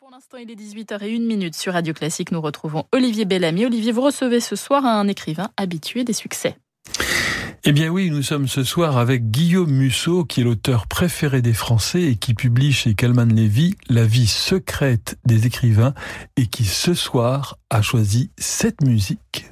pour l'instant, il est 18h01 sur Radio Classique. Nous retrouvons Olivier Bellamy. Olivier, vous recevez ce soir un écrivain habitué des succès. Eh bien oui, nous sommes ce soir avec Guillaume Musso, qui est l'auteur préféré des Français et qui publie chez Calman Levy La vie secrète des écrivains et qui ce soir a choisi cette musique.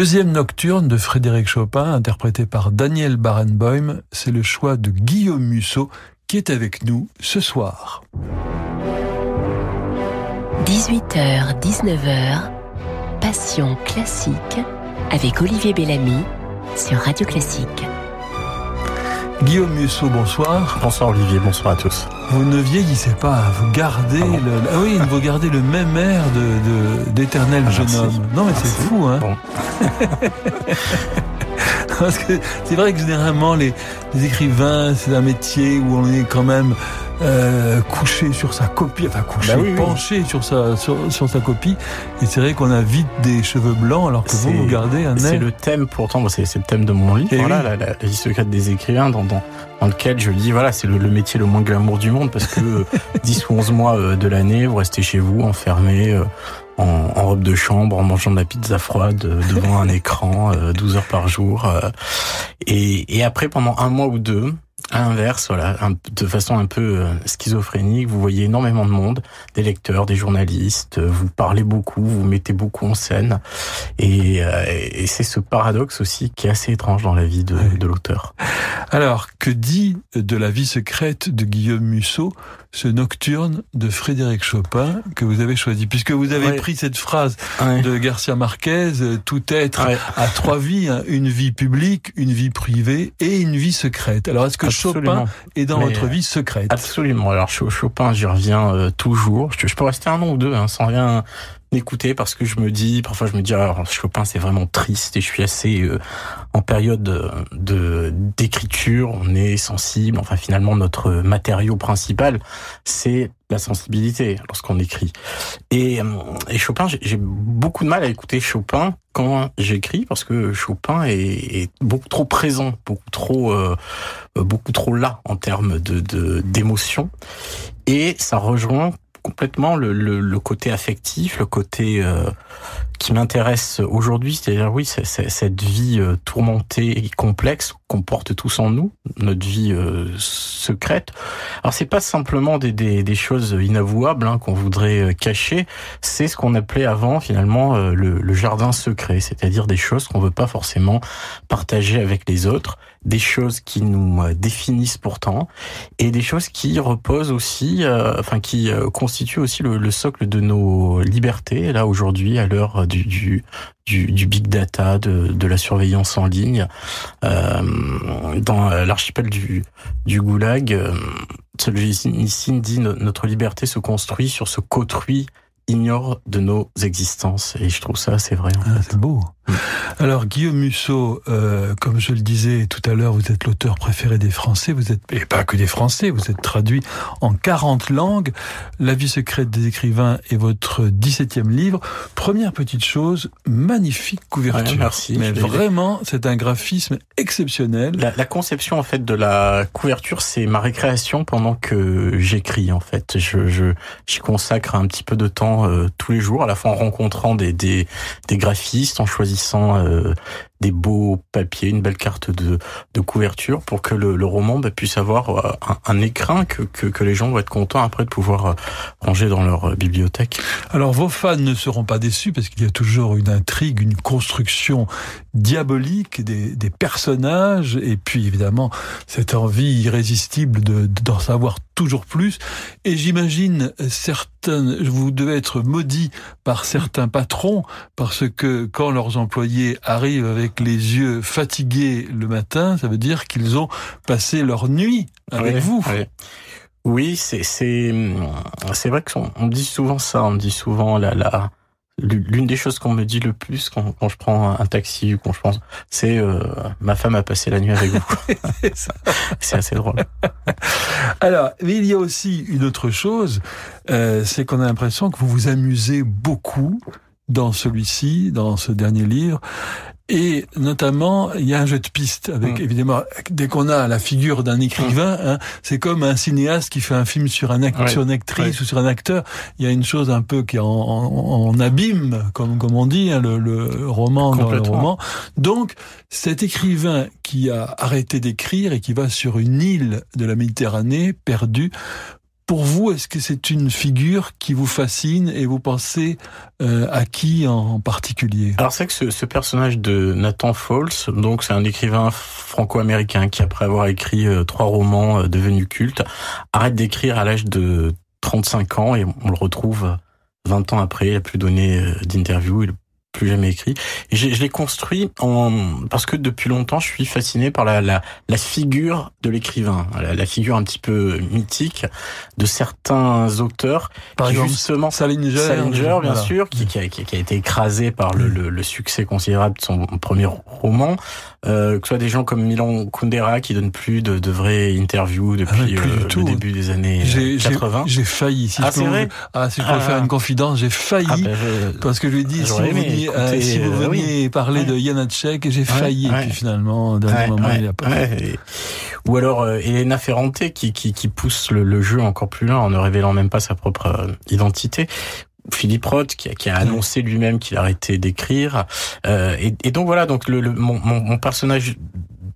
Deuxième nocturne de Frédéric Chopin, interprété par Daniel Barenboim, c'est le choix de Guillaume Musso qui est avec nous ce soir. 18h, 19h, Passion classique avec Olivier Bellamy sur Radio Classique. Guillaume Musso, bonsoir. Bonsoir Olivier, bonsoir à tous. Vous ne vieillissez pas, vous gardez ah le, ah oui, vous gardez le même air de, d'éternel ah, jeune homme. Non mais c'est fou, hein. Parce que c'est vrai que généralement les, les écrivains, c'est un métier où on est quand même euh, couché sur sa copie, enfin couché, bah penché sur sa sur, sur, sa copie. Et c'est vrai qu'on a vite des cheveux blancs, alors que vous, vous gardez un C'est le thème, pourtant, c'est le thème de mon livre, voilà, la, la, vie secrète des écrivains, dans, dans, dans lequel je dis, voilà, c'est le, le, métier le moins glamour du monde, parce que 10 ou 11 mois euh, de l'année, vous restez chez vous, enfermé, euh, en, en, robe de chambre, en mangeant de la pizza froide euh, devant un écran, 12 heures par jour. Et, et après, pendant un mois ou deux, à l'inverse, voilà, de façon un peu euh, schizophrénique, vous voyez énormément de monde, des lecteurs, des journalistes, euh, vous parlez beaucoup, vous mettez beaucoup en scène, et, euh, et c'est ce paradoxe aussi qui est assez étrange dans la vie de, de l'auteur. Alors, que dit de la vie secrète de Guillaume Musso? Ce nocturne de Frédéric Chopin que vous avez choisi, puisque vous avez pris cette phrase de Garcia Marquez, tout être a trois vies, hein, une vie publique, une vie privée et une vie secrète. Alors, est-ce que Chopin est dans votre vie secrète? Absolument. Alors Chopin, j'y reviens euh, toujours. Je, peux rester un an ou deux hein, sans rien écouter parce que je me dis parfois je me dis alors Chopin c'est vraiment triste et je suis assez euh, en période de d'écriture on est sensible enfin finalement notre matériau principal c'est la sensibilité lorsqu'on écrit. Et, euh, et Chopin j'ai beaucoup de mal à écouter Chopin quand j'écris parce que Chopin est, est, beaucoup trop présent beaucoup trop euh, beaucoup trop là en termes de d'émotion. Et ça rejoint complètement le, le, le, côté affectif, le côté euh, qui m'intéresse aujourd'hui, c'est-à-dire oui, c'est, cette vie euh, tourmentée et complexe qu'on porte tous en nous, notre vie euh, secrète. Alors c'est pas simplement des, des, des choses inavouables hein, qu'on voudrait cacher, c'est ce qu'on appelait avant finalement le, le jardin secret, c'est-à-dire des choses qu'on veut pas forcément partager avec les autres des choses qui nous euh, définissent pourtant et des choses qui reposent aussi, euh, enfin qui euh, constituent aussi le, socle de nos libertés. Là aujourd'hui, à l'heure du, du, du, big data, de, de la surveillance en ligne, dans l'archipel du, du Goulag, euh, Solzhenitsyn dit notre liberté se construit sur ce qu'autrui ignore de nos existences. Et je trouve ça assez vrai. En ah, C'est beau. Alors Guillaume Musso, euh, comme je le disais tout à l'heure, vous êtes l'auteur préféré des Français, vous êtes, et pas que des Français, vous êtes traduit en 40 langues. La vie secrète des écrivains est votre 17e livre. Première petite chose, magnifique couverture. merci. Mais vraiment, c'est un graphisme exceptionnel. La, la, conception en fait de la couverture, c'est ma récréation pendant que j'écris en fait. Je, je j'y consacre un petit peu de temps euh, tous les jours, à la fois en rencontrant des, des, des graphistes, en choisissant euh, des beaux papiers, une belle carte de, de couverture pour que le, roman bah, puisse avoir euh, un, écrin que, que, les gens vont être contents après de pouvoir euh, ranger dans leur bibliothèque. Alors vos fans ne seront pas déçus parce qu'il y a toujours une intrigue, une construction diabolique des, des personnages et puis évidemment cette envie irrésistible de d'en savoir toujours plus. Et j'imagine certains, vous devez être maudit par certains patrons parce que quand leurs employés arrivent avec les yeux fatigués le matin, ça veut dire qu'ils ont passé leur nuit avec vous. Oui. Oui, c'est c'est c'est vrai qu'on on dit souvent ça, on dit souvent la la l'une des choses qu'on me dit le plus quand, quand, je prends un taxi ou quand je pense, c'est euh, ma femme a passé la nuit avec vous. c'est assez drôle. Alors, mais il y a aussi une autre chose, euh, c'est qu'on a l'impression que vous vous amusez beaucoup dans celui-ci, dans ce dernier livre. Et notamment, il y a un jeu de piste avec mm. évidemment dès qu'on a la figure d'un écrivain, mm. hein, c'est comme un cinéaste qui fait un film sur un acteur, sur une actrice ou sur un acteur. Il y a une chose un peu qui est en, en, abîme, comme comme on dit, hein, le, le, roman dans le roman. Donc cet écrivain qui a arrêté d'écrire et qui va sur une île de la Méditerranée perdue pour vous, est-ce que c'est une figure qui vous fascine et vous pensez euh, à qui en particulier? Alors c'est que ce, ce, personnage de Nathan Falls, donc c'est un écrivain franco-américain qui après avoir écrit euh, trois romans euh, devenus cultes, arrête d'écrire à l'âge de 35 ans et on le retrouve 20 ans après, il a plus donné d'interview, il plus jamais écrit. Et je, je l'ai construit en parce que depuis longtemps, je suis fasciné par la, la, la figure de l'écrivain, la, la, figure un petit peu mythique de certains auteurs. Par exemple, justement, Salinger, Salinger bien voilà. sûr, qui, qui, a, qui, a, été écrasé par le, le, le, succès considérable de son premier roman. Euh, que ce soit des gens comme Milan Kundera qui donne plus de, de vraies interviews depuis ah, euh, tout. le début des années 80. J'ai failli. Si ah, je peux, vrai ah, si je peux ah. faire une confidence, j'ai failli ah, ben je... parce que je lui ai dit si vous veniez, euh, si vous veniez oui. parler ouais. de Janacek, j'ai failli. Et puis finalement, au dernier moment, ouais, il a pas. ouais. Ou alors euh, Elena Ferrante qui, qui, qui pousse le, le, jeu encore plus loin en ne révélant même pas sa propre euh, identité. Philippe Roth qui a, qui a annoncé lui-même qu'il arrêtait d'écrire. Euh, et, et, donc voilà, donc le, le mon, mon, mon, personnage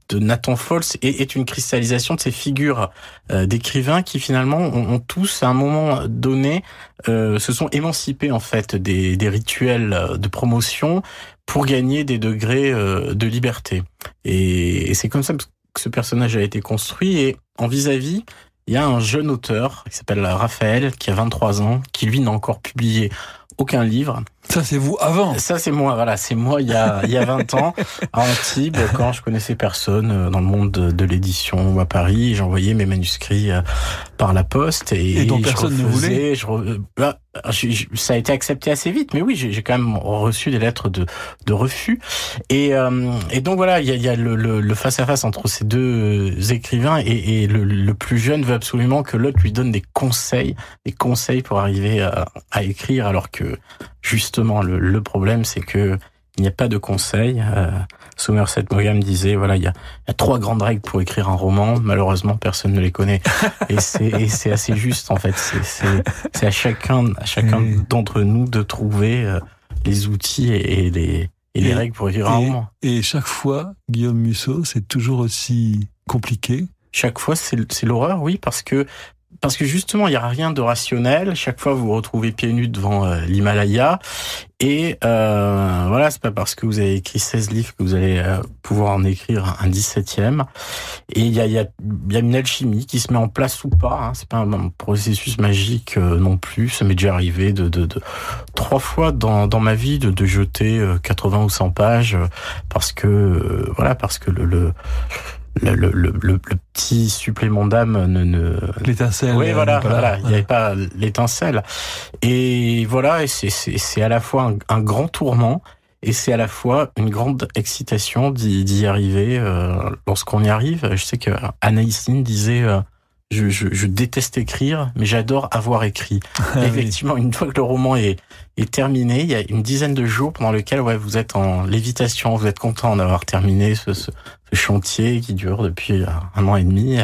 de Nathan Fols est, est, une cristallisation de ces figures euh, d'écrivains qui finalement ont, tous à un moment donné euh, se sont émancipés en fait des, rituels de promotion pour gagner des degrés euh, de liberté. Et, c'est comme ça que ce personnage a été construit et en vis-à-vis, -vis, il y a un jeune auteur qui s'appelle Raphaël, qui a 23 ans, qui lui n'a encore publié aucun livre. Ça, c'est vous avant. Ça, c'est moi. Voilà, c'est moi il y a il y a 20 ans à Antibes quand je connaissais personne euh, dans le monde de, de l'édition à Paris. J'envoyais mes manuscrits euh, par la poste et, et dont personne ne voulait. Je, bah, je, ça a été accepté assez vite, mais oui, j'ai quand même reçu des lettres de, de refus. Et, euh, et donc voilà, il y a, y a le, le, le, face à face entre ces deux écrivains et, et le, le, plus jeune veut absolument que l'autre lui donne des conseils, des conseils pour arriver à, à écrire, alors que justement le problème c'est que il n'y a pas de conseils. Euh, Somerset Maugham disait voilà il y a, il y a trois grandes règles pour écrire un roman. Malheureusement personne ne les connaît et c'est assez juste en fait. C'est à chacun à chacun mmh. d'entre nous de trouver euh, les outils et, et les et, et les règles pour écrire et, un roman. Et chaque fois Guillaume Musso c'est toujours aussi compliqué? Chaque fois c'est l'horreur oui parce que parce que justement, il n'y a rien de rationnel. Chaque fois, vous vous retrouvez pieds nus devant euh, l'Himalaya. Et euh, voilà, c'est pas parce que vous avez écrit 16 livres que vous allez euh, pouvoir en écrire un 17e. Et il y a, y, a, y a une alchimie qui se met en place ou pas. Hein. C'est pas un, un, processus magique euh, non plus. Ça m'est déjà arrivé de, de, de, trois fois dans, dans ma vie de, de jeter 80 ou 100 pages parce que voilà, parce que le, le le, le, le, le, petit supplément d'âme ne, ne... l'étincelle oui voilà voilà. il n'y avait pas l'étincelle. Et voilà et c'est c'est à la fois un, un, grand tourment et c'est à la fois une grande excitation d'y arriver euh, lorsqu'on y arrive. Je sais que Anaïs Nin disait euh, je, je, je, déteste écrire, mais j'adore avoir écrit. Ah, Effectivement, oui. une fois que le roman est, est terminé, il y a une dizaine de jours pendant lesquels ouais, vous êtes en lévitation, vous êtes content d'avoir terminé ce, ce, ce, chantier qui dure depuis un an et demi.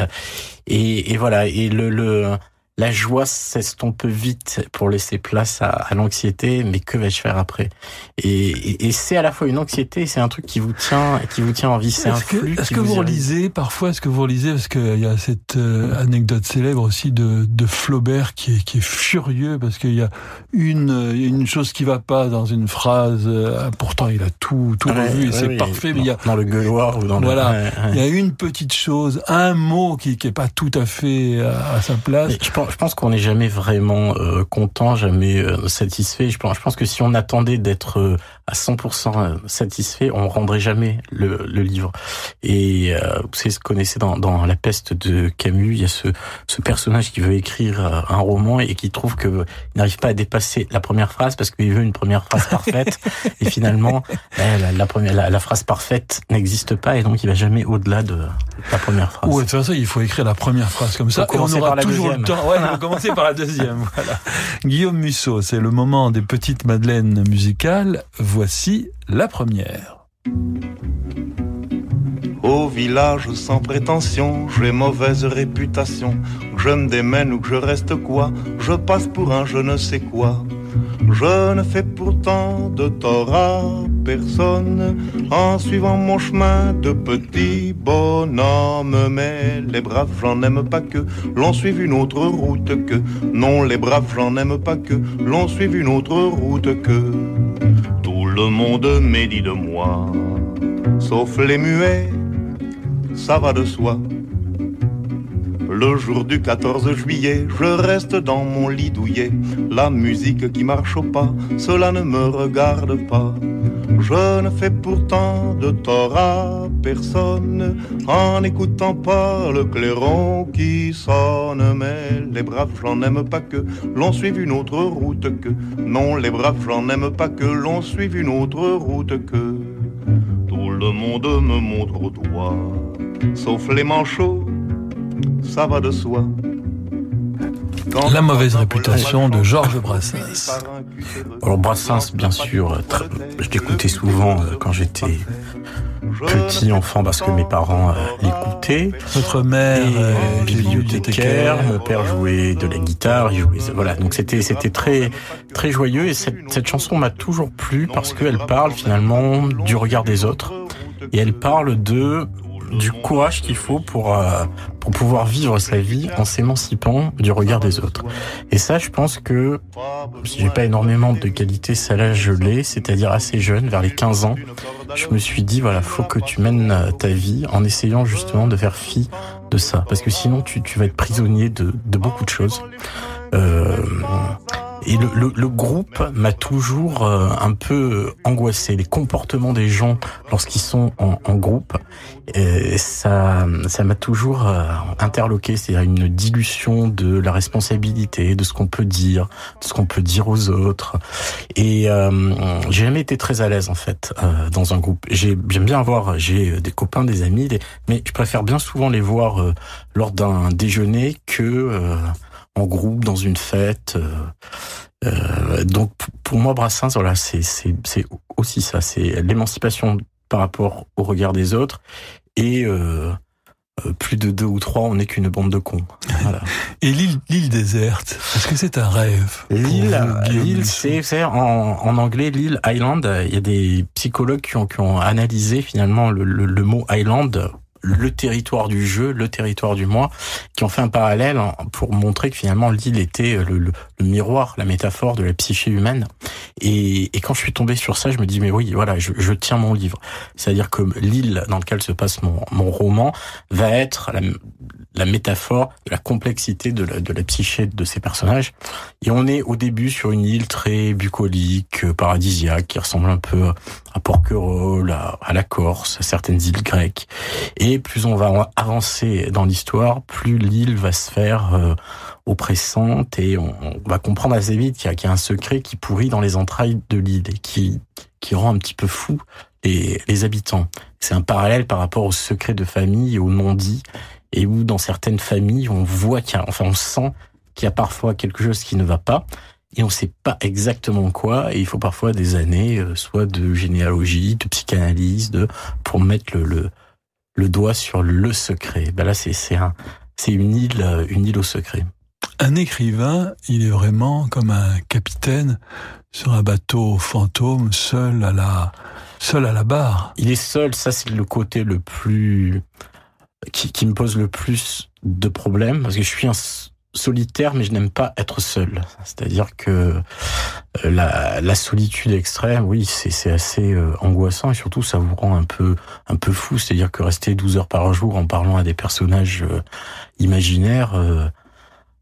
Et, et voilà, et le, le, la joie s'estompe vite pour laisser place à, à l'anxiété, mais que vais-je faire après? Et, et, et c'est à la fois une anxiété, c'est un truc qui vous tient, qui vous tient en vie, c'est un flux. Est-ce que vous, vous relisez parfois Est-ce que vous relisez parce qu'il y a cette euh, anecdote célèbre aussi de, de Flaubert qui est, qui est furieux parce qu'il y a une une chose qui va pas dans une phrase. Euh, pourtant, il a tout tout ouais, revu et ouais, c'est oui, parfait. Mais il y a dans le gueuloir ou dans voilà, le, il y a une petite chose, un mot qui qui est pas tout à fait à, à sa place. je pense, je pense qu'on n'est jamais vraiment euh, content, jamais euh, satisfait. Je pense, je pense que si on attendait d'être euh, à 100% satisfait, on rendrait jamais le, le livre. Et euh, vous savez, connaissez dans, dans La peste de Camus, il y a ce, ce personnage qui veut écrire euh, un roman et qui trouve que il n'arrive pas à dépasser la première phrase parce qu'il veut une première phrase parfaite. et finalement, la, la, première, la, la phrase parfaite n'existe pas et donc il va jamais au-delà de la première phrase. Ouais, de toute façon, il faut écrire la première phrase comme ça. et on aura toujours le temps. On va commencer par la deuxième. Voilà. Guillaume Musso, c'est le moment des petites madeleines musicales. Voici la première. Au village sans prétention, j'ai mauvaise réputation. Que je me démène ou que je reste quoi, je passe pour un je ne sais quoi. Je ne fais pourtant de tort à personne en suivant mon chemin de petit bonhomme. Mais les braves, j'en aime pas que l'on suive une autre route que. Non, les braves, j'en aime pas que l'on suive une autre route que. Tout le monde médit de moi, sauf les muets, ça va de soi. Le jour du 14 juillet, je reste dans mon lit douillet. La musique qui marche au pas, cela ne me regarde pas. Je ne fais pourtant de tort à personne en n'écoutant pas le clairon qui sonne. Mais les braves, j'en aime pas que l'on suive une autre route que. Non, les braves, j'en aime pas que l'on suive une autre route que. Tout le monde me montre au doigt, sauf les manchots, ça va de soi. La mauvaise réputation de Georges Brassens. Alors Brassens, bien sûr, je l'écoutais souvent euh, quand j'étais petit enfant parce que mes parents euh, l'écoutaient. Votre mère euh, bibliothécaire, mon père jouait de la guitare, il jouait, voilà. Donc c'était c'était très très joyeux et cette, cette chanson m'a toujours plu parce qu'elle parle finalement du regard des autres et elle parle de du courage qu'il faut pour euh, pour pouvoir vivre sa vie en s'émancipant du regard des autres. Et ça, je pense que si j'ai pas énormément de qualités, ça là je l'ai, c'est-à-dire assez jeune, vers les 15 ans, je me suis dit voilà, faut que tu mènes ta vie en essayant justement de faire fi de ça, parce que sinon tu tu vas être prisonnier de de beaucoup de choses. Euh, et le, le, le groupe m'a toujours euh, un peu angoissé. Les comportements des gens lorsqu'ils sont en, en groupe, et ça, ça m'a toujours euh, interloqué. C'est-à-dire une dilution de la responsabilité, de ce qu'on peut dire, de ce qu'on peut dire aux autres. Et euh, j'ai jamais été très à l'aise en fait euh, dans un groupe. J'aime bien avoir, j'ai des copains, des amis, des, mais je préfère bien souvent les voir lors d'un déjeuner que en groupe dans une fête. Euh, euh, donc pour moi, Brassens, voilà, c'est aussi ça, c'est l'émancipation par rapport au regard des autres et euh, plus de deux ou trois, on n'est qu'une bande de cons. Voilà. Et l'île, déserte, est-ce que c'est un rêve L'île, c'est, c'est en, en anglais l'île Island. Il y a des psychologues qui ont, qui ont analysé finalement le, le, le mot Island le territoire du jeu, le territoire du moi, qui ont fait un parallèle pour montrer que finalement l'île était le, le, miroir, la métaphore de la psyché humaine. Et, quand je suis tombé sur ça, je me dis mais oui, voilà, je, tiens mon livre. C'est-à-dire que l'île dans laquelle se passe mon, roman va être la, métaphore de la complexité de la, de la psyché de ces personnages. Et on est au début sur une île très bucolique, paradisiaque, qui ressemble un peu à Porquerolles, à, à la Corse, à certaines îles grecques. Et plus on va avancer dans l'histoire, plus l'île va se faire euh, oppressante et on, va comprendre assez vite qu'il y, y, a un secret qui pourrit dans les entrailles de l'île et qui, qui rend un petit peu fou les, les habitants. C'est un parallèle par rapport au secret de famille au non-dit et où dans certaines familles on voit qu'il y a, enfin on sent qu'il y a parfois quelque chose qui ne va pas et on ne sait pas exactement quoi et il faut parfois des années euh, soit de généalogie, de psychanalyse, de pour mettre le, le, le doigt sur le secret. Ben là c'est c'est un c'est une île euh, une île au secret. Un écrivain, il est vraiment comme un capitaine sur un bateau fantôme, seul à la seul à la barre. Il est seul, ça c'est le côté le plus qui, qui, me pose le plus de problèmes parce que je suis un solitaire mais je n'aime pas être seul. C'est-à-dire que la, la, solitude extrême, oui, c'est assez euh, angoissant et surtout ça vous rend un peu un peu fou. C'est-à-dire que rester 12 heures par jour en parlant à des personnages euh, imaginaires, euh,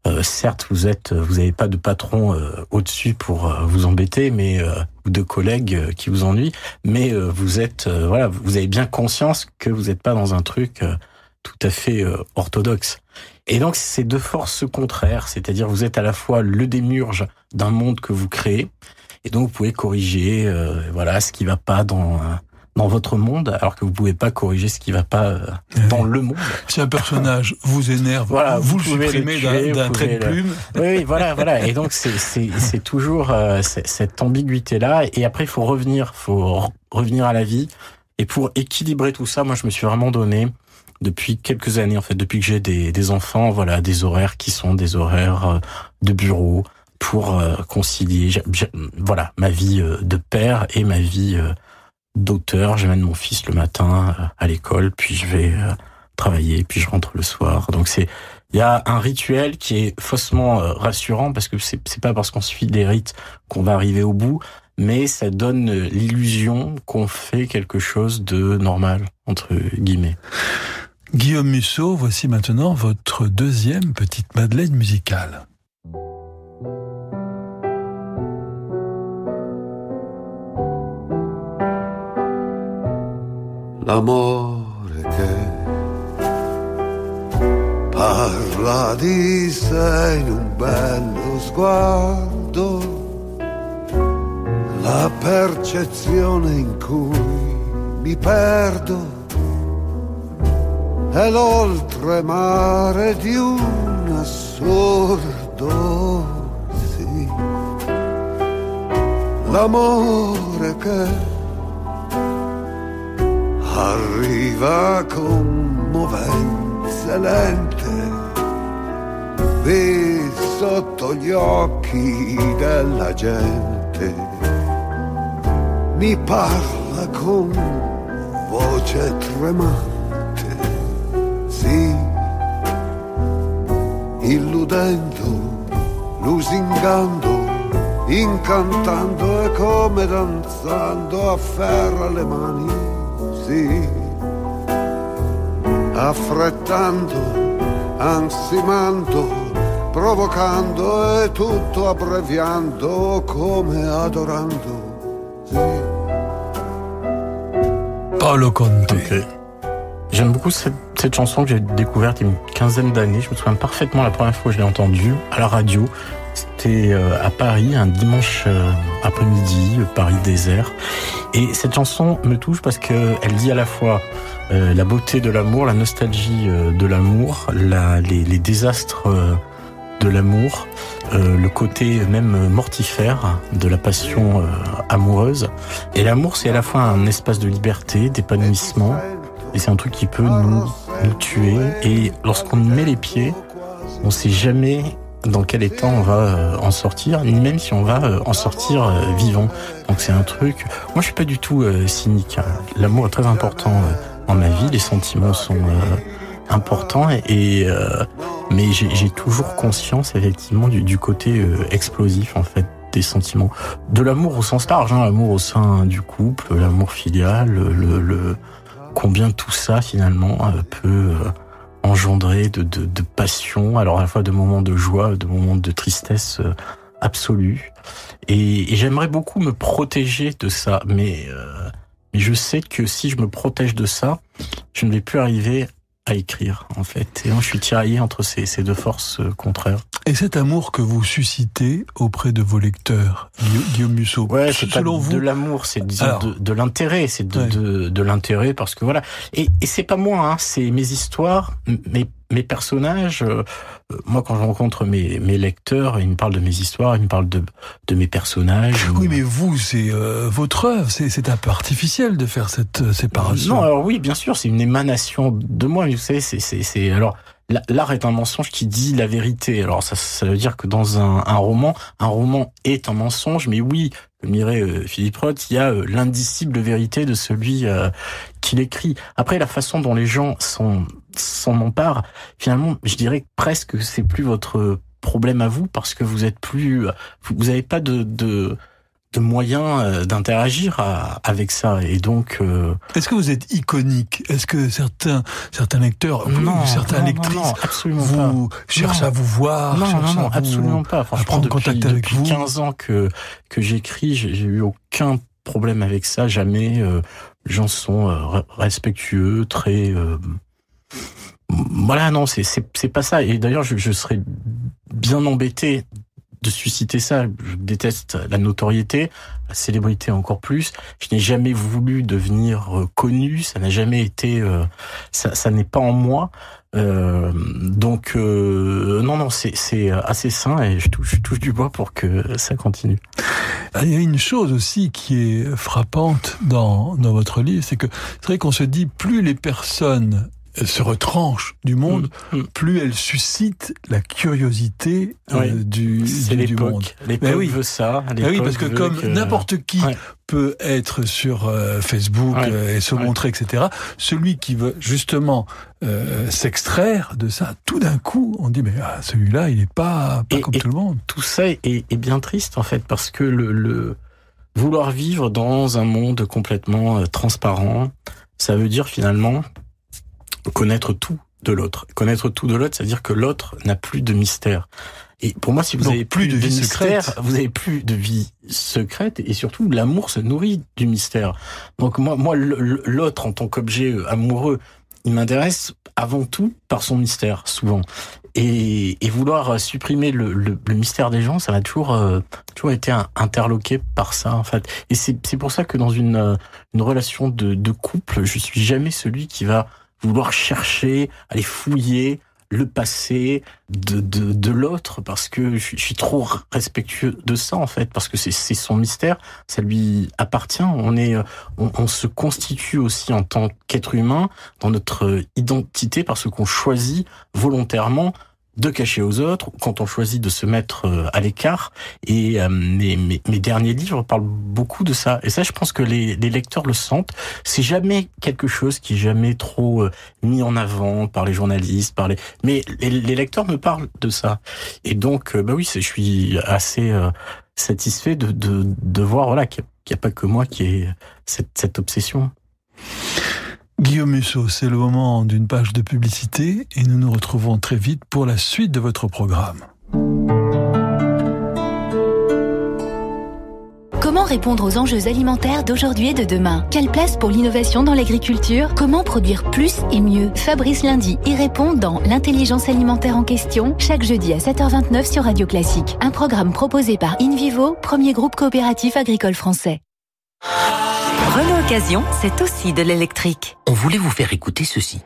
euh, certes vous êtes, vous n'avez pas de patron au-dessus pour vous embêter, mais ou de collègues qui vous ennuient, mais vous êtes, voilà, vous avez bien conscience que vous n'êtes pas dans un truc tout à fait euh, orthodoxe. Et donc c'est deux forces contraires, c'est-à-dire vous êtes à la fois le démurge d'un monde que vous créez, et donc vous pouvez corriger euh, voilà ce qui va pas dans dans votre monde, alors que vous pouvez pas corriger ce qui va pas euh, dans le monde. Si un personnage vous énerve, voilà, vous, vous le supprimez d'un trait de plume. Oui, voilà, voilà. Et donc c'est c'est c'est toujours euh, cette ambiguïté là. Et après il faut revenir, faut revenir à la vie. Et pour équilibrer tout ça, moi je me suis vraiment donné depuis quelques années, en fait, depuis que j'ai des, enfants, voilà, des horaires qui sont des horaires euh, de bureau pour euh, concilier, voilà, ma vie euh, de père et ma vie d'auteur. J'amène mon fils le matin à l'école, puis je vais travailler, puis je rentre le soir. Donc c'est, il y a un rituel qui est faussement rassurant parce que c'est pas parce qu'on suit des rites qu'on va arriver au bout, mais ça donne l'illusion qu'on fait quelque chose de normal entre guillemets. Guillaume Musso, voici maintenant votre deuxième petite Madeleine musicale. L'amore che parla di sé un bello sguardo la percezione in cui mi perdo è l'oltremare di un assurdo, sì, l'amore che arriva con movenze lente, vi sotto gli occhi della gente, mi parla con voce tremante sì, illudendo, lusingando, incantando e come danzando afferra le mani, sì, affrettando, ansimando, provocando e tutto abbreviando come adorando, sì. Paolo Conte. Okay. J'aime beaucoup cette, cette, chanson que j'ai découverte il y a une quinzaine d'années. Je me souviens parfaitement la première fois que je l'ai entendue à la radio. C'était euh, à Paris, un dimanche euh, après-midi, euh, Paris désert. Et cette chanson me touche parce que elle dit à la fois la beauté de l'amour, la nostalgie de l'amour, les, les, désastres de l'amour, le côté même mortifère de la passion amoureuse. Et l'amour, c'est à la fois un espace de liberté, d'épanouissement, et c'est un truc qui peut nous, nous tuer. Et lorsqu'on met les pieds, on sait jamais dans quel état on va euh, en sortir, ni même si on va euh, en sortir euh, vivant. Donc c'est un truc. Moi, je suis pas du tout cynique. Hein. L'amour est très important dans ma vie. Les sentiments sont importants et, mais j'ai toujours conscience effectivement du, du côté explosif en fait des sentiments, de l'amour au sens large, hein, l'amour au sein du couple, l'amour filial, le, le combien tout ça finalement euh, peut euh, engendrer de, de, de, passion, alors à la fois de moments de joie, de moments de tristesse euh, absolue. Et, et j'aimerais beaucoup me protéger de ça, mais, mais je sais que si je me protège de ça, je ne vais plus arriver à écrire, en fait. Et moi, je suis tiraillé entre ces, ces deux forces euh, contraires. Et cet amour que vous suscitez auprès de vos lecteurs, Guillaume Musso, ouais, c'est pas de l'amour, c'est de, de l'intérêt, c'est de, de, de l'intérêt parce que voilà. Et, et c'est pas moi, hein, c'est mes histoires, mes mes personnages, euh, euh, moi quand je rencontre mes, mes lecteurs, ils me parlent de mes histoires, ils me parlent de, de mes personnages. Oui, mais vous, c'est euh, votre œuvre, c'est un peu artificiel de faire cette séparation. Non, alors oui, bien sûr, c'est une émanation de moi, mais vous savez, c'est alors l'art est un mensonge qui dit la vérité. Alors ça, ça veut dire que dans un, un roman, un roman est un mensonge, mais oui, comme dirait euh, Philippe Roth, il y a euh, l'indicible vérité de celui euh, qui l'écrit. Après, la façon dont les gens s'en emparent, finalement, je dirais presque que c'est plus votre problème à vous parce que vous êtes plus, vous n'avez pas de, de de moyens euh, d'interagir avec ça. Et donc euh, est-ce que vous êtes iconique? Est-ce que certains certains lecteurs non, certains non, lectrices non, absolument vous cherchent à vous voir non non non, absolument pas. Franchement prendre depuis, contact avec depuis vous. 15 ans que que j'écris j'ai eu aucun problème avec ça jamais euh, les gens sont euh, respectueux très voilà non c'est c'est pas ça. Et d'ailleurs je, je serais bien embêté de susciter ça. Je déteste la notoriété, la célébrité encore plus. Je n'ai jamais voulu devenir euh, connu, ça n'a jamais été, euh, ça, ça n'est pas en moi. Euh, donc euh, non non c'est assez sain et je touche, je touche du bois pour que ça continue. Ah, il y a une chose aussi qui est frappante dans dans votre livre, c'est que c'est vrai qu'on se dit plus les personnes se retranche du monde, mmh, mmh. plus elle suscite la curiosité euh, du, du, du monde. L'époque oui. veut ça. Ben oui, parce que comme que... n'importe qui ouais. peut être sur euh, Facebook ouais. euh, et se ouais. montrer, etc., celui qui veut justement s'extraire de ça, tout d'un coup, on dit mais ah, celui-là, il n'est pas, pas et, comme et tout le monde. Tout ça est, est, bien triste en fait, parce que le, le vouloir vivre dans un monde complètement transparent, ça veut dire finalement connaître tout de l'autre. Connaître tout de l'autre, c'est-à-dire que l'autre n'a plus de mystère. Et pour moi, si vous Donc, avez plus de vie mystère, secrète. vous avez plus de vie secrète et surtout l'amour se nourrit du mystère. Donc moi, moi, l'autre en tant qu'objet euh, amoureux, il m'intéresse avant tout par son mystère, souvent. Et, et vouloir euh, supprimer le, le, le mystère des gens, ça m'a toujours, euh, toujours été interloqué par ça, en fait. Et c'est pour ça que dans une, une relation de, de couple, je suis jamais celui qui va vouloir chercher, aller fouiller le passé de, de, de l'autre parce que je, suis- trop respectueux de ça en fait parce que c'est son mystère ça lui appartient. On est euh, on se constitue aussi en tant qu'être humain dans notre identité parce qu'on choisit volontairement de cacher aux autres quand on choisit de se mettre euh, à l'écart. Et euh, mes, mes, mes derniers livres parlent beaucoup de ça. Et ça je pense que les, les lecteurs le sentent. C'est jamais quelque chose qui est jamais trop euh, mis en avant par les journalistes par les mais les, les lecteurs me parlent de ça. Et donc euh, bah oui je suis assez euh, satisfait de, de, de voir voilà qu'il n'y a, pas que moi qui ai cette, cette obsession Guillaume Musso, c'est le moment d'une page de publicité et nous nous retrouvons très vite pour la suite de votre programme. Comment répondre aux enjeux alimentaires d'aujourd'hui et de demain? Quelle place pour l'innovation dans l'agriculture? Comment produire plus et mieux? Fabrice Lundi y répond dans L'intelligence alimentaire en question, chaque jeudi à 7h29 sur Radio Classique. Un programme proposé par InVivo, premier groupe coopératif agricole français. Renault Occasion, c'est aussi de l'électrique. On voulait vous faire écouter ceci.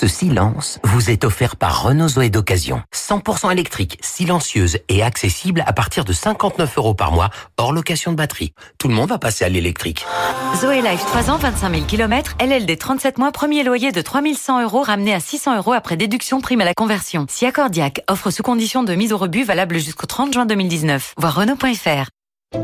Ce silence vous est offert par Renault Zoé d'occasion. 100% électrique, silencieuse et accessible à partir de 59 euros par mois, hors location de batterie. Tout le monde va passer à l'électrique. Zoé Life 3 ans, 25 000 km, LLD 37 mois, premier loyer de 3100 euros ramené à 600 euros après déduction prime à la conversion. Si accordiaque, offre sous condition de mise au rebut valable jusqu'au 30 juin 2019. Voir Renault.fr.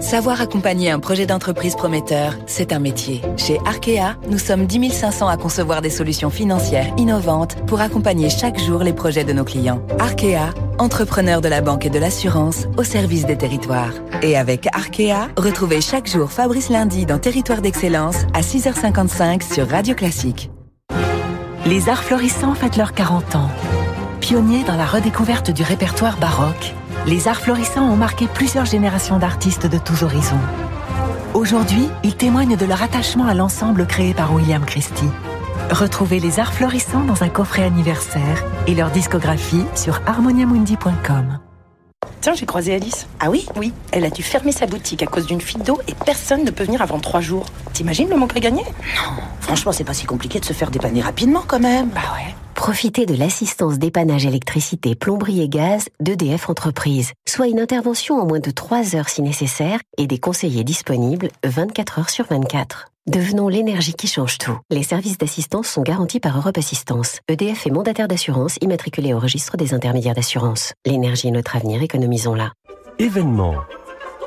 Savoir accompagner un projet d'entreprise prometteur, c'est un métier. Chez Arkea, nous sommes 10 500 à concevoir des solutions financières innovantes pour accompagner chaque jour les projets de nos clients. Arkea, entrepreneur de la banque et de l'assurance au service des territoires. Et avec Arkea, retrouvez chaque jour Fabrice Lundi dans Territoire d'Excellence à 6h55 sur Radio Classique. Les arts florissants fêtent leurs 40 ans. Pionniers dans la redécouverte du répertoire baroque, les arts florissants ont marqué plusieurs générations d'artistes de tous horizons. Aujourd'hui, ils témoignent de leur attachement à l'ensemble créé par William Christie. Retrouvez les arts florissants dans un coffret anniversaire et leur discographie sur harmoniamundi.com. Tiens, j'ai croisé Alice. Ah oui? Oui. Elle a dû fermer sa boutique à cause d'une fuite d'eau et personne ne peut venir avant trois jours. T'imagines le manque à gagner? Non. Franchement, c'est pas si compliqué de se faire dépanner rapidement quand même. Bah ouais. Profitez de l'assistance dépannage électricité, plomberie et gaz d'EDF Entreprises, soit une intervention en moins de 3 heures si nécessaire et des conseillers disponibles 24 heures sur 24. Devenons l'énergie qui change tout. Les services d'assistance sont garantis par Europe Assistance. EDF est mandataire d'assurance immatriculé au registre des intermédiaires d'assurance. L'énergie est notre avenir, économisons-la. Événement.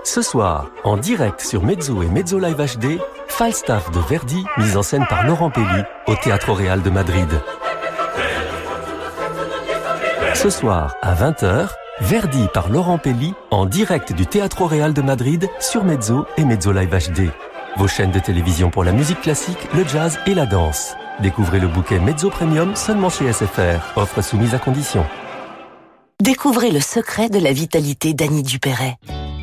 Ce soir, en direct sur Mezzo et Mezzo Live HD, Falstaff de Verdi, mise en scène par Laurent Pelli, au Théâtre Real de Madrid. Ce soir, à 20h, Verdi par Laurent Pelli, en direct du Théâtre Real de Madrid, sur Mezzo et Mezzo Live HD. Vos chaînes de télévision pour la musique classique, le jazz et la danse. Découvrez le bouquet Mezzo Premium seulement chez SFR. Offre soumise à condition. Découvrez le secret de la vitalité d'Annie Dupéret.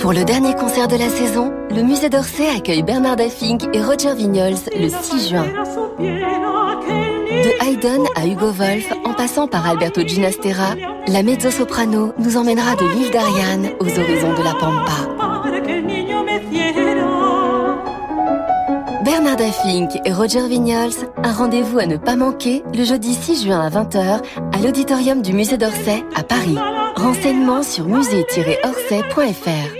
Pour le dernier concert de la saison, le musée d'Orsay accueille Bernard Fink et Roger Vignols le 6 juin. De Haydn à Hugo Wolf, en passant par Alberto Ginastera, la mezzo-soprano nous emmènera de l'île d'Ariane aux horizons de la Pampa. Bernard Fink et Roger Vignols, un rendez-vous à ne pas manquer le jeudi 6 juin à 20h à l'auditorium du musée d'Orsay à Paris. Renseignements sur musée-orsay.fr.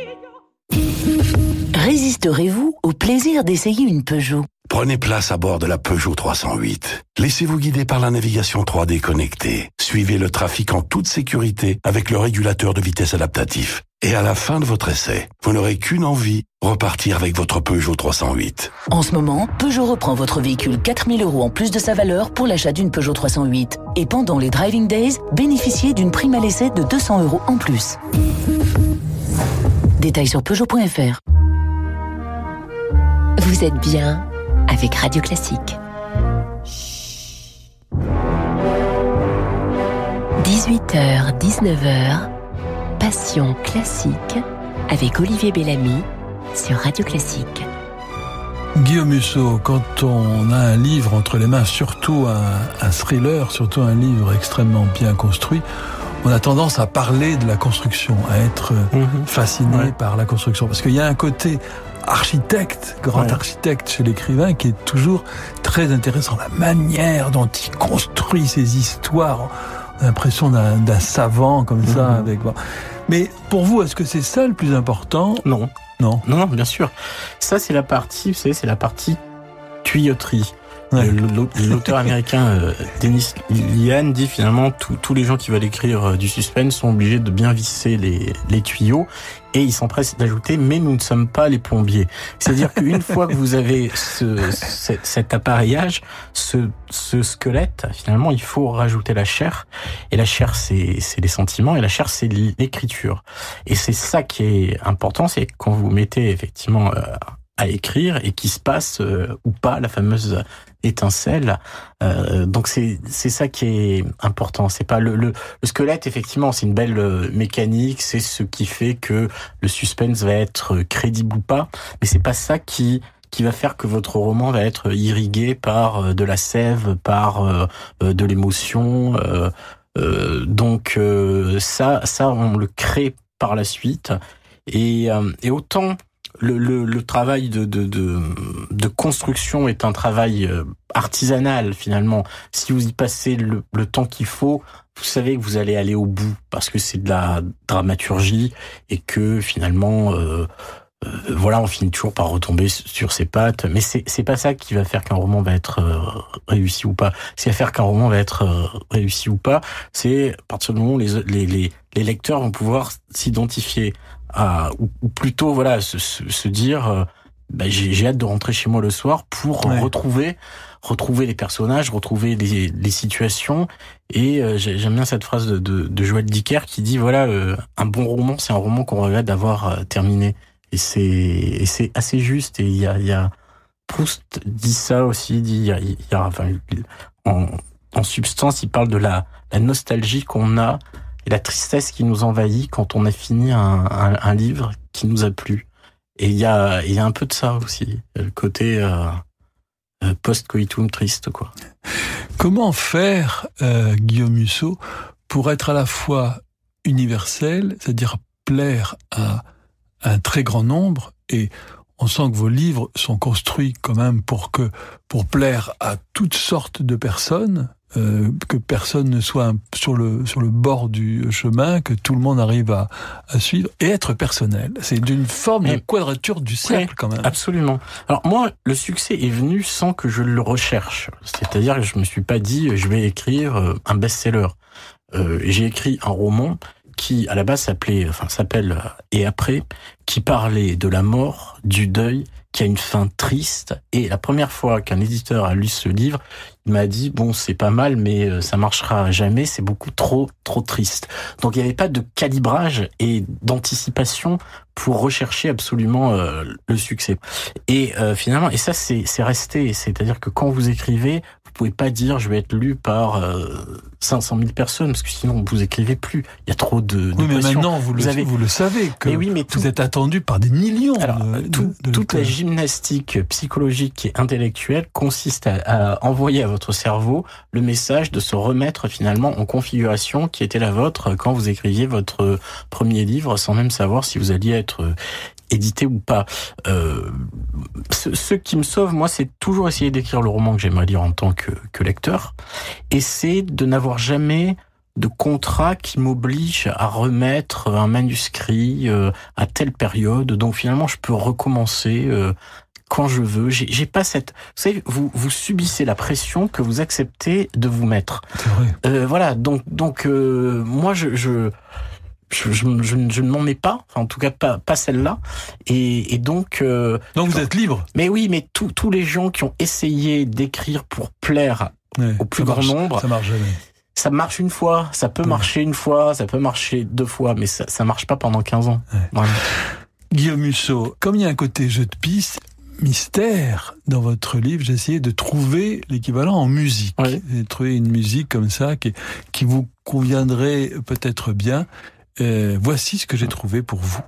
Résisterez-vous au plaisir d'essayer une Peugeot? Prenez place à bord de la Peugeot 308. Laissez-vous guider par la navigation 3D connectée. Suivez le trafic en toute sécurité avec le régulateur de vitesse adaptatif. Et à la fin de votre essai, vous n'aurez qu'une envie, repartir avec votre Peugeot 308. En ce moment, Peugeot reprend votre véhicule 4000 euros en plus de sa valeur pour l'achat d'une Peugeot 308. Et pendant les Driving Days, bénéficiez d'une prime à l'essai de 200 euros en plus. Détails sur Peugeot.fr. Vous êtes bien avec Radio Classique. 18h, 19h, Passion classique avec Olivier Bellamy sur Radio Classique. Guillaume Musso, quand on a un livre entre les mains, surtout un, un, thriller, surtout un livre extrêmement bien construit, on a tendance à parler de la construction, à être mmh. fasciné ouais. par la construction. Parce qu'il y a un côté architecte, grand ouais. architecte chez l'écrivain, qui est toujours très intéressant. La manière dont il construit ses histoires, l'impression d'un savant comme ça. Mmh. Avec... Mais pour vous, est-ce que c'est ça le plus important? Non. Non. Non, non, bien sûr. Ça, c'est la partie, vous savez, c'est la partie tuyauterie. L'auteur américain euh, Dennis Lian dit finalement tous les gens qui veulent écrire euh, du suspense sont obligés de bien visser les, les tuyaux et il s'empresse d'ajouter mais nous ne sommes pas les plombiers. C'est-à-dire qu'une fois que vous avez ce, cet appareillage, ce, ce squelette, finalement il faut rajouter la chair et la chair c'est les sentiments et la chair c'est l'écriture. Et c'est ça qui est important, c'est quand vous mettez effectivement euh, à écrire et qui se passe euh, ou pas la fameuse étincelle. Euh, donc c'est c'est ça qui est important. C'est pas le, le, le squelette effectivement, c'est une belle euh, mécanique, c'est ce qui fait que le suspense va être crédible ou pas, mais c'est pas ça qui qui va faire que votre roman va être irrigué par euh, de la sève, par euh, de l'émotion. Euh, donc ça ça on le crée par la suite et, et autant le, le, le, travail de, de, de, de, construction est un travail euh, artisanal finalement. Si vous y passez le, le temps qu'il faut, vous savez que vous allez aller au bout parce que c'est de la dramaturgie et que finalement, euh, euh, voilà, on finit toujours par retomber sur ses pattes. Mais c'est c'est pas ça qui va faire qu'un roman va être euh, réussi ou pas. Ce qui va faire qu'un roman va être euh, réussi ou pas, c'est à partir du moment où les les les, les lecteurs vont pouvoir s'identifier à, ou, ou, plutôt voilà se, se, se dire euh, bah, j'ai hâte de rentrer chez moi le soir pour ouais. retrouver retrouver les personnages retrouver les, les situations. Et euh, j'aime bien cette phrase de, de, de Joël Dicker qui dit voilà euh, un bon roman c'est un roman qu'on regrette d'avoir euh, terminé. Et c'est et c'est assez juste. Et il y a y a Proust dit ça aussi dit il y a, y a enfin en, en substance il parle de la la nostalgie qu'on a et la tristesse qui nous envahit quand on a fini un, un, un livre qui nous a plu. Et il y a, y a un peu de ça aussi, le côté euh, euh post-coitum triste. quoi. Comment faire, euh, Guillaume Musso, pour être à la fois universel, c'est-à-dire plaire à un très grand nombre, et on sent que vos livres sont construits quand même pour que pour plaire à toutes sortes de personnes, euh, que personne ne soit sur le sur le bord du chemin, que tout le monde arrive à, à suivre et être personnel. C'est d'une forme de quadrature du cercle oui, quand même. Absolument. Alors moi, le succès est venu sans que je le recherche. C'est-à-dire que je me suis pas dit je vais écrire euh, un best-seller. Euh, J'ai écrit un roman qui à la base s'appelait, enfin s'appelle Et après, qui parlait de la mort, du deuil, qui a une fin triste. Et la première fois qu'un éditeur a lu ce livre, il m'a dit bon c'est pas mal, mais euh, ça marchera jamais, c'est beaucoup trop trop triste. Donc il n'y avait pas de calibrage et d'anticipation pour rechercher absolument euh, le succès. Et euh, finalement, et ça c'est c'est resté, c'est-à-dire que quand vous écrivez, vous pouvez pas dire je vais être lu par euh, 500 000 personnes parce que sinon vous écrivez plus. Il y a trop de. de oui, mais maintenant vous, vous, le, avez... vous le savez que mais oui, mais tout... vous êtes attendu par des millions. Alors, de, tout, de, toute la gymnastique psychologique et intellectuelle consiste à, à, envoyer à votre cerveau le message de se remettre finalement en configuration qui était la vôtre quand vous écriviez votre premier livre sans même savoir si vous alliez être édité ou pas. Euh, ce, ce, qui me sauve, moi, c'est toujours essayer d'écrire le roman que j'aimerais lire en tant que, que lecteur, et c'est de n'avoir jamais de contrat qui m'oblige à remettre un manuscrit euh, à telle période. Donc finalement, je peux recommencer euh, quand je veux. J'ai pas cette. Vous savez, vous vous subissez la pression que vous acceptez de vous mettre. C'est vrai. Euh, voilà. Donc donc euh, moi je je je, je, je ne- je ne m'en mets pas, enfin, en tout cas pas, pas celle-là. Et, et donc. euh, Donc vous êtes libre. Mais oui, mais tous les gens qui ont essayé d'écrire pour plaire Ouais, au plus grand marche- nombre, Ça marche jamais. ça marche une fois, ça peut marcher une fois, ça peut marcher deux fois, mais ça, ça marche pas pendant 15 ans. Voilà. Guillaume Musso, comme il y a un côté jeu de piste, mystère dans votre livre, j'ai essayé de trouver l'équivalent en musique. J'ai trouvé une musique comme ça qui, qui vous conviendrait peut-être bien. Euh, voici ce que j'ai trouvé pour vous.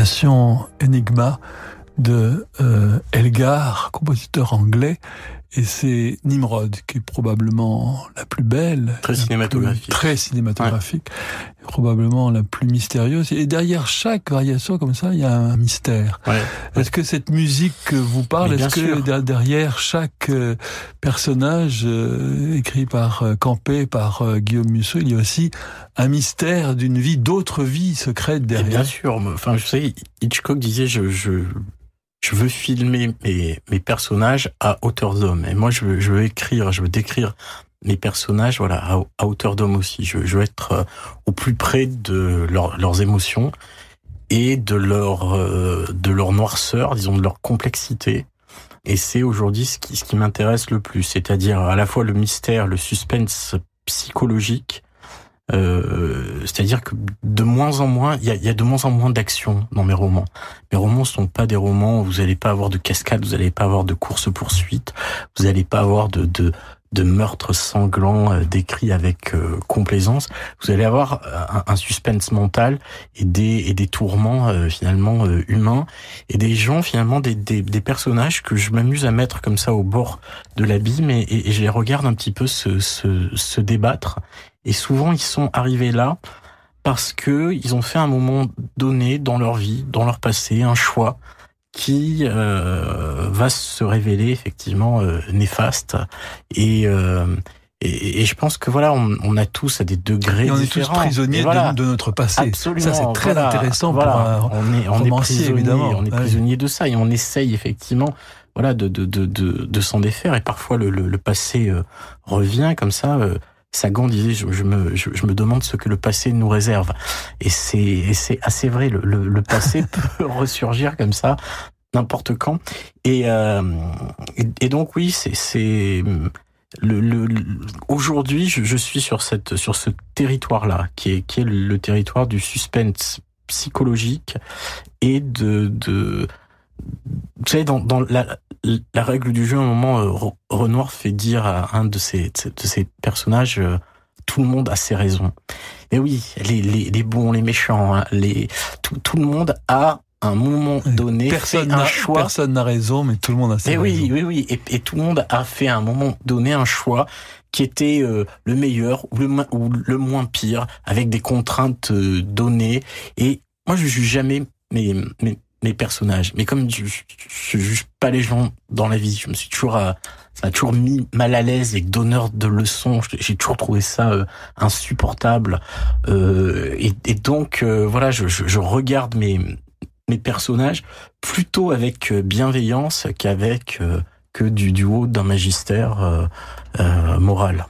Variation Enigma de euh, Elgar, compositeur anglais, et c'est Nimrod qui est probablement la plus belle, très cinématographique, très cinématographique, probablement la plus mystérieuse. Et derrière chaque variation comme ça, il y a un mystère. Ouais. Est-ce que cette musique vous parle Est-ce que derrière chaque euh, personnage euh, écrit par euh, Campé, par Guillaume Musso, il y a aussi un mystère d'une vie, d'autres vies secrètes derrière Bien sûr. Enfin, je sais, Hitchcock disait, je, je je veux filmer mes, mes personnages à hauteur d'homme. Et moi, je veux, je veux écrire, je veux décrire mes personnages, voilà, à, hauteur d'homme aussi. Je, je, veux être euh, au plus près de leurs émotions et de leur euh, de leur noirceur, disons de leur complexité. Et c'est aujourd'hui ce qui, ce qui m'intéresse le plus, c'est-à-dire à la fois le mystère, le suspense psychologique, c'est-à-dire que de moins en moins, il y a, y a, de moins en moins d'action dans mes romans. Mes romans sont pas des romans où vous n'allez pas avoir de cascade, vous n'allez pas avoir de course poursuite, vous n'allez pas avoir de, de de meurtres sanglants euh, décrits avec euh, complaisance, vous allez avoir un, un, suspense mental et des, et des tourments euh, finalement humains et des gens finalement des, des, des personnages que je m'amuse à mettre comme ça au bord de l'abîme et, et, et, je les regarde un petit peu se, se, se débattre et souvent, ils sont arrivés là parce que ils ont fait un moment donné dans leur vie, dans leur passé, un choix qui euh, va se révéler effectivement euh, néfaste et, euh, et, et je pense que voilà on, on, a tous à des degrés et on différents. est tous prisonniers voilà. de, de, notre passé Absolument, ça c'est très voilà, intéressant voilà. pour un on est, on est prisonnier, évidemment on est prisonnier de ça et on essaye effectivement voilà de de de de, de s'en défaire et parfois le, le, le passé euh, revient comme ça euh, Sagan disait je, me je, me demande ce que le passé nous réserve. Et c'est assez vrai le, le, le passé peut ressurgir comme ça n'importe quand. Et, euh, et, donc oui c'est c'est le, le, aujourd'hui je, je suis sur cette sur ce territoire là qui est qui est le territoire du suspense psychologique et de de vous savez, dans, dans la, la, règle du jeu, à un moment, euh, Renoir fait dire à un de ses, de ses personnages euh, tout le monde a ses raisons. Et oui, les, les, les bons, les méchants, hein, les, tout, tout le monde a un moment donné personne fait un choix. Personne n'a raison, mais tout le monde a ses et raisons. Oui, oui, oui. Et, et, tout le monde a fait à un moment donné un choix qui était euh, le meilleur ou le, ou le moins pire, avec des contraintes euh, données. Et moi, je juge jamais mes, mes, mes personnages. Mais comme je, je, juge pas les gens dans la vie, je me suis toujours, à, ça m'a toujours mis mal à l'aise et donneur de leçons. J'ai toujours trouvé ça euh, insupportable. Euh, et, et, donc euh, voilà, je, je, je, regarde mes mes personnages plutôt avec bienveillance qu'avec que du, du haut d'un magistère euh, euh, moral.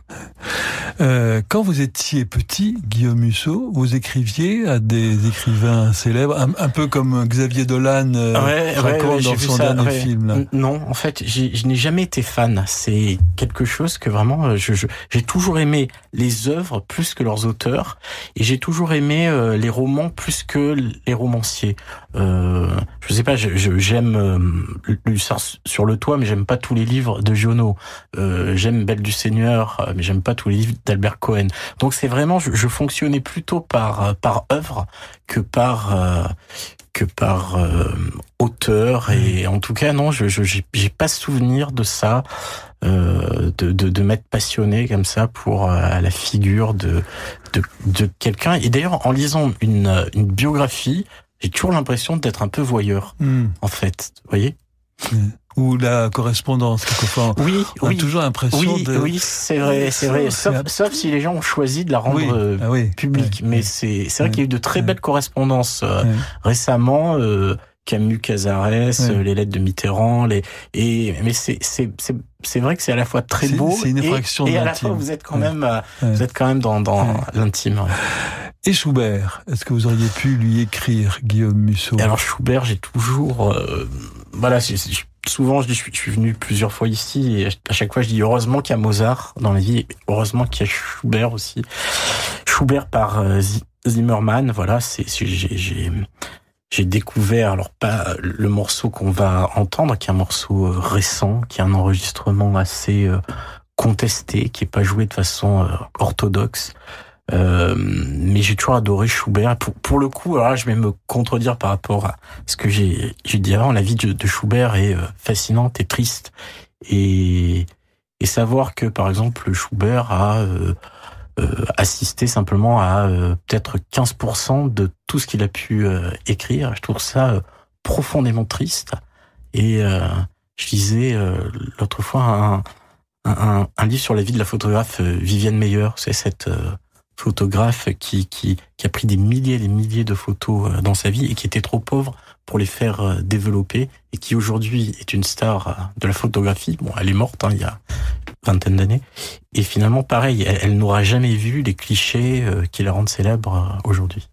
Euh, quand vous étiez petit, Guillaume Musso, vous écriviez à des écrivains célèbres, un, un peu comme Xavier Dolan euh, ouais, raconte ouais, dans son ça, dernier film. Là. Non, en fait, je n'ai jamais été fan. C'est quelque chose que vraiment, j'ai je, j'ai toujours aimé les œuvres plus que leurs auteurs, et j'ai toujours aimé euh, les romans plus que les romanciers. Euh, je sais pas, j'aime euh, sur le toit, mais j'aime pas tous les livres de Giono. Euh, j'aime Belle du Seigneur, mais j'aime pas tous les livres d'Albert Cohen. Donc c'est vraiment, je, je, fonctionnais plutôt par par œuvre que par euh, que par euh, auteur. Et en tout cas, non, je j'ai pas souvenir de ça, euh, de, de, de m'être passionné comme ça pour euh, la figure de de, de quelqu'un. Et d'ailleurs, en lisant une une biographie, j'ai toujours l'impression d'être un peu voyeur, mm. en fait. Vous voyez? Ou la correspondance quelquefois. Oui, on oui. a toujours l'impression oui, de. Oui, c'est vrai, c'est vrai. Sauf, sauf, si les gens ont choisi de la rendre oui. ah, oui. publique. Mais c'est vrai qu'il y a eu de très belles correspondances euh, récemment. Euh, Camus, Cazares, euh, les lettres de Mitterrand, les et mais c'est vrai que c'est à la fois très beau une et, et à la fois vous êtes quand même vous êtes quand même dans dans l'intime. Et Schubert, est-ce que vous auriez pu lui écrire Guillaume Musso? Alors Schubert, j'ai toujours euh, voilà, je, je, souvent je, dis, je, suis, venu plusieurs fois ici et à chaque fois je dis heureusement qu'il y a Mozart dans la vie, heureusement qu'il y a Schubert aussi. Schubert par euh, Zimmermann, voilà, c'est j'ai j'ai découvert alors pas le morceau qu'on va entendre, qui est un morceau récent, qui est un enregistrement assez contesté, qui est pas joué de façon orthodoxe. Euh, mais j'ai toujours adoré Schubert. Pour, pour le coup, alors je vais me contredire par rapport à ce que j'ai dit avant. La vie de, de Schubert est euh, fascinante et triste. Et, et savoir que, par exemple, Schubert a euh, euh assisté simplement à peut-être 15% de tout ce qu'il a pu écrire, je trouve ça profondément triste. Et je lisais l'autre fois un, un, un, livre sur la vie de la photographe Vivienne Meyer. C'est cette photographe qui, qui, qui, a pris des milliers et des milliers de photos euh, dans sa vie et qui était trop pauvre pour les faire euh, développer et qui aujourd'hui est une star euh, de la photographie. Bon, elle est morte hein, il y a vingtaine d'années. Et finalement, pareil, elle n'aura jamais vu les clichés qui la rendent célèbre aujourd'hui.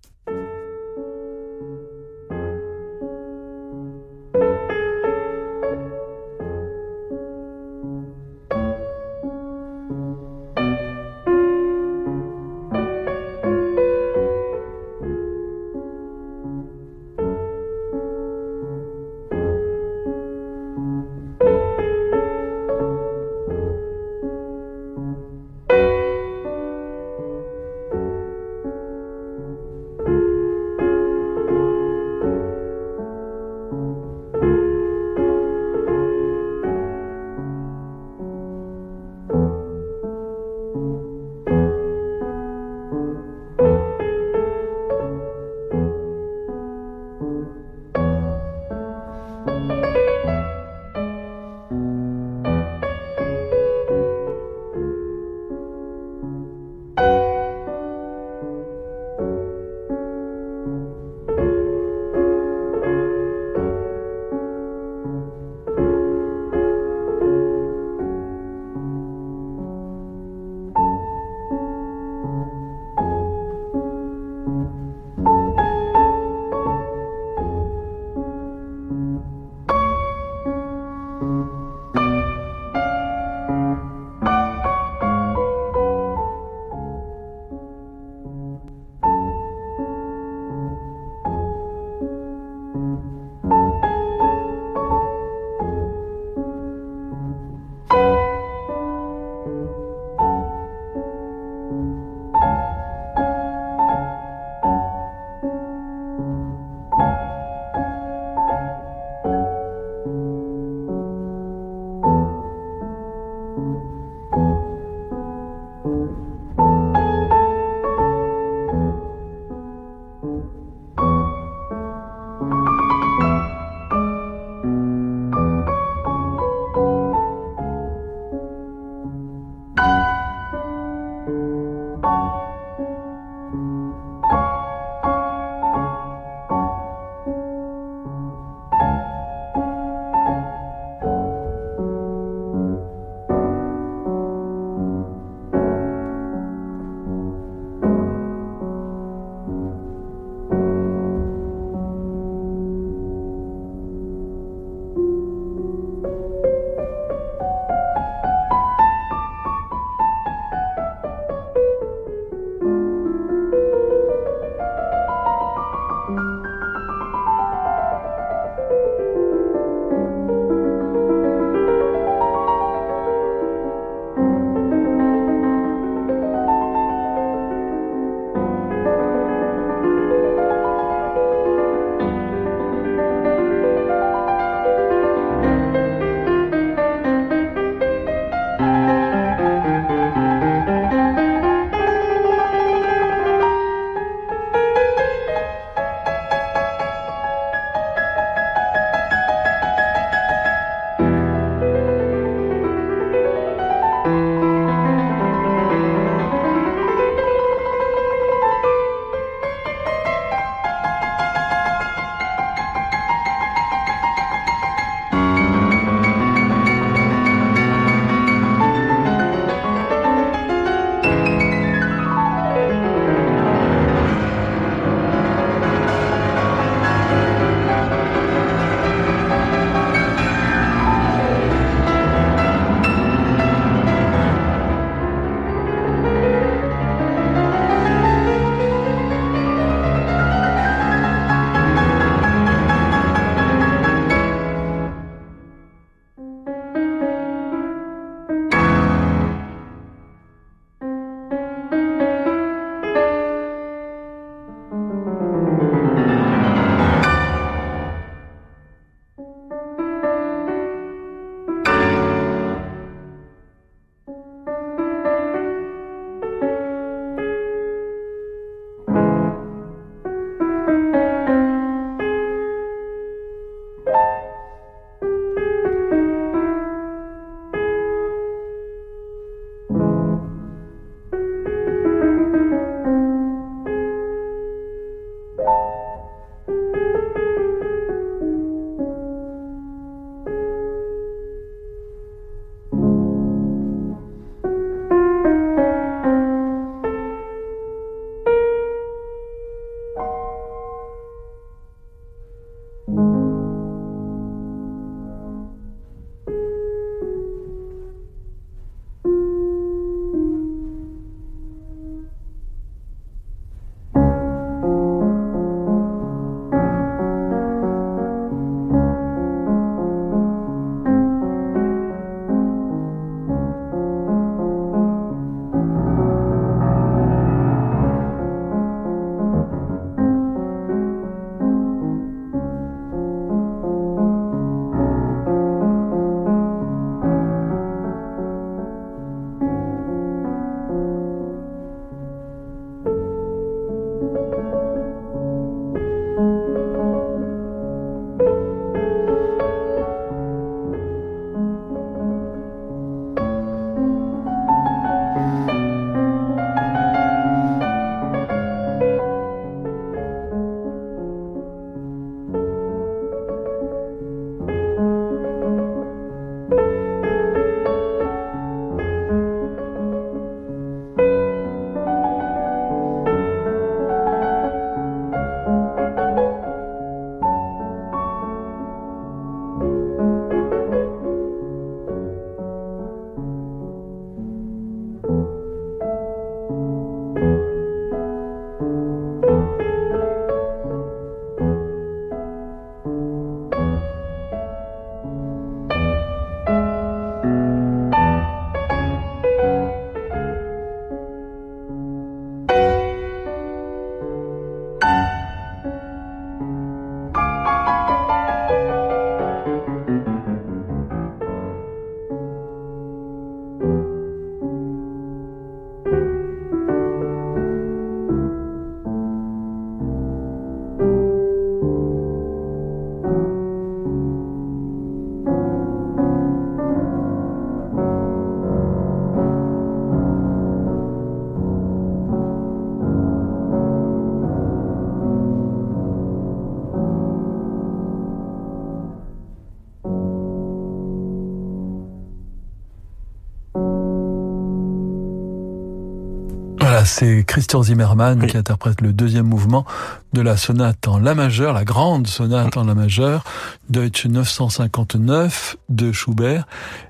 C'est Christian Zimmermann qui interprète le deuxième mouvement de la sonate en la majeure, la grande sonate en la majeure, Deutsche 959 de Schubert.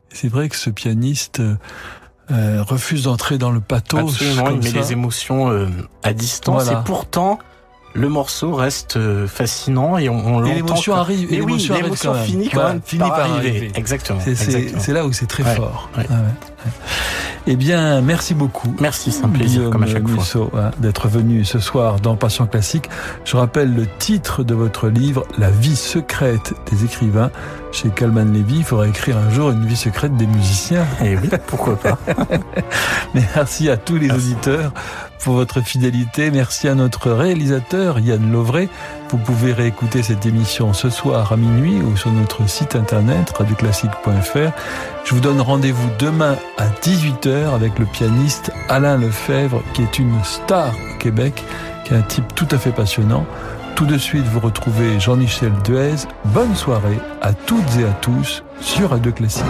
C'est vrai que ce pianiste euh, refuse d'entrer dans le pathos. Absolument, il met les émotions euh, à distance et pourtant le morceau reste euh, fascinant et on, on l'entend. L'émotion arrive, et l'émotion finit quand même finit par, arriver. Exactement. C'est là où c'est très fort. Ah eh bien, merci beaucoup. Merci, c'est un plaisir comme à chaque fois. Hein, d'être venu ce soir dans Passion classique. Je rappelle le titre de votre livre, La vie secrète des écrivains. Chez Calman Levy, il faudrait écrire un jour une vie secrète des musiciens. Et eh oui, pourquoi pas. merci à tous les auditeurs pour votre fidélité. Merci à notre réalisateur Yann Lovray. Vous pouvez réécouter cette émission ce soir à minuit ou sur notre site internet radioclassique.fr. Je vous donne rendez-vous demain à 18h avec le pianiste Alain Lefebvre qui est une star au Québec, qui est un type tout à fait passionnant. Tout de suite, vous retrouvez Jean-Michel Duez. Bonne soirée à toutes et à tous sur Radio Classique.